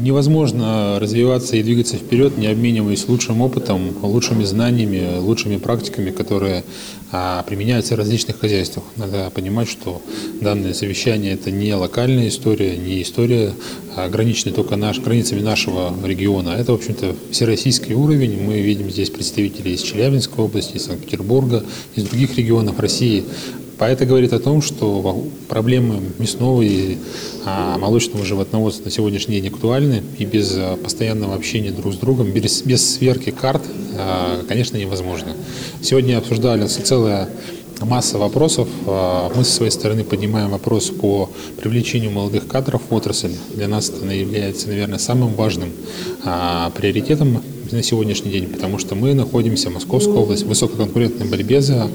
Невозможно развиваться и двигаться вперед, не обмениваясь лучшим опытом, лучшими знаниями, лучшими практиками, которые а, применяются в различных хозяйствах. Надо понимать, что данное совещание – это не локальная история, не история, ограниченная только наш, границами нашего региона. Это, в общем-то, всероссийский уровень. Мы видим здесь представителей из Челябинской области, из Санкт-Петербурга, из других регионов России. А это говорит о том, что проблемы мясного и а, молочного животноводства на сегодняшний день актуальны, и без а, постоянного общения друг с другом, без, без сверки карт, конечно, невозможно. Сегодня обсуждали целая масса вопросов. Мы со своей стороны поднимаем вопрос по привлечению молодых кадров в отрасль. Для нас это является, наверное, самым важным приоритетом на сегодняшний день, потому что мы находимся, Московская область, в высококонкурентной борьбе за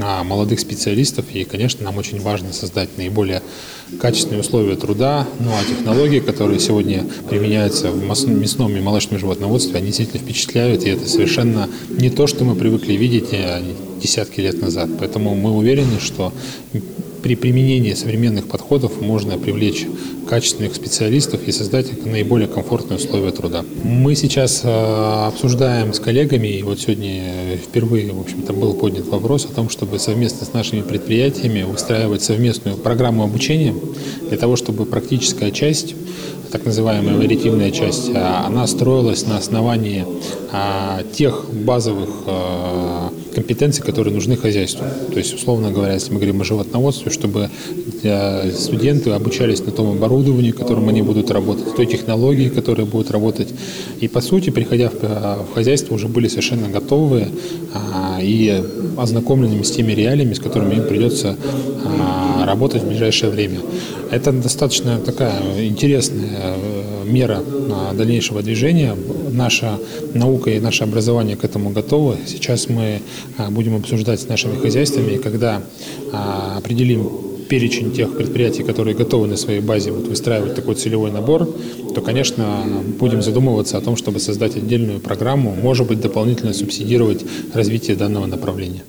а, молодых специалистов, и, конечно, нам очень важно создать наиболее качественные условия труда, ну а технологии, которые сегодня применяются в мясном и молочном животноводстве, они действительно впечатляют, и это совершенно не то, что мы привыкли видеть э, десятки лет назад. Поэтому мы уверены, что при применении современных подходов можно привлечь качественных специалистов и создать наиболее комфортные условия труда. Мы сейчас э, обсуждаем с коллегами, и вот сегодня впервые, в общем-то, был поднят вопрос о том, чтобы совместно с нашими предприятиями устраивать совместную программу обучения для того, чтобы практическая часть так называемая вариативная часть, а, она строилась на основании тех базовых а, компетенций, которые нужны хозяйству. То есть, условно говоря, если мы говорим о животноводстве, чтобы студенты обучались на том оборудовании, которым они будут работать, той технологии, которая будет работать. И, по сути, приходя в хозяйство, уже были совершенно готовые и ознакомленными с теми реалиями, с которыми им придется работать в ближайшее время. Это достаточно такая интересная э, мера дальнейшего движения. Наша наука и наше образование к этому готовы. Сейчас мы а, будем обсуждать с нашими хозяйствами, когда а, определим перечень тех предприятий, которые готовы на своей базе вот выстраивать такой целевой набор, то, конечно, будем задумываться о том, чтобы создать отдельную программу, может быть, дополнительно субсидировать развитие данного направления.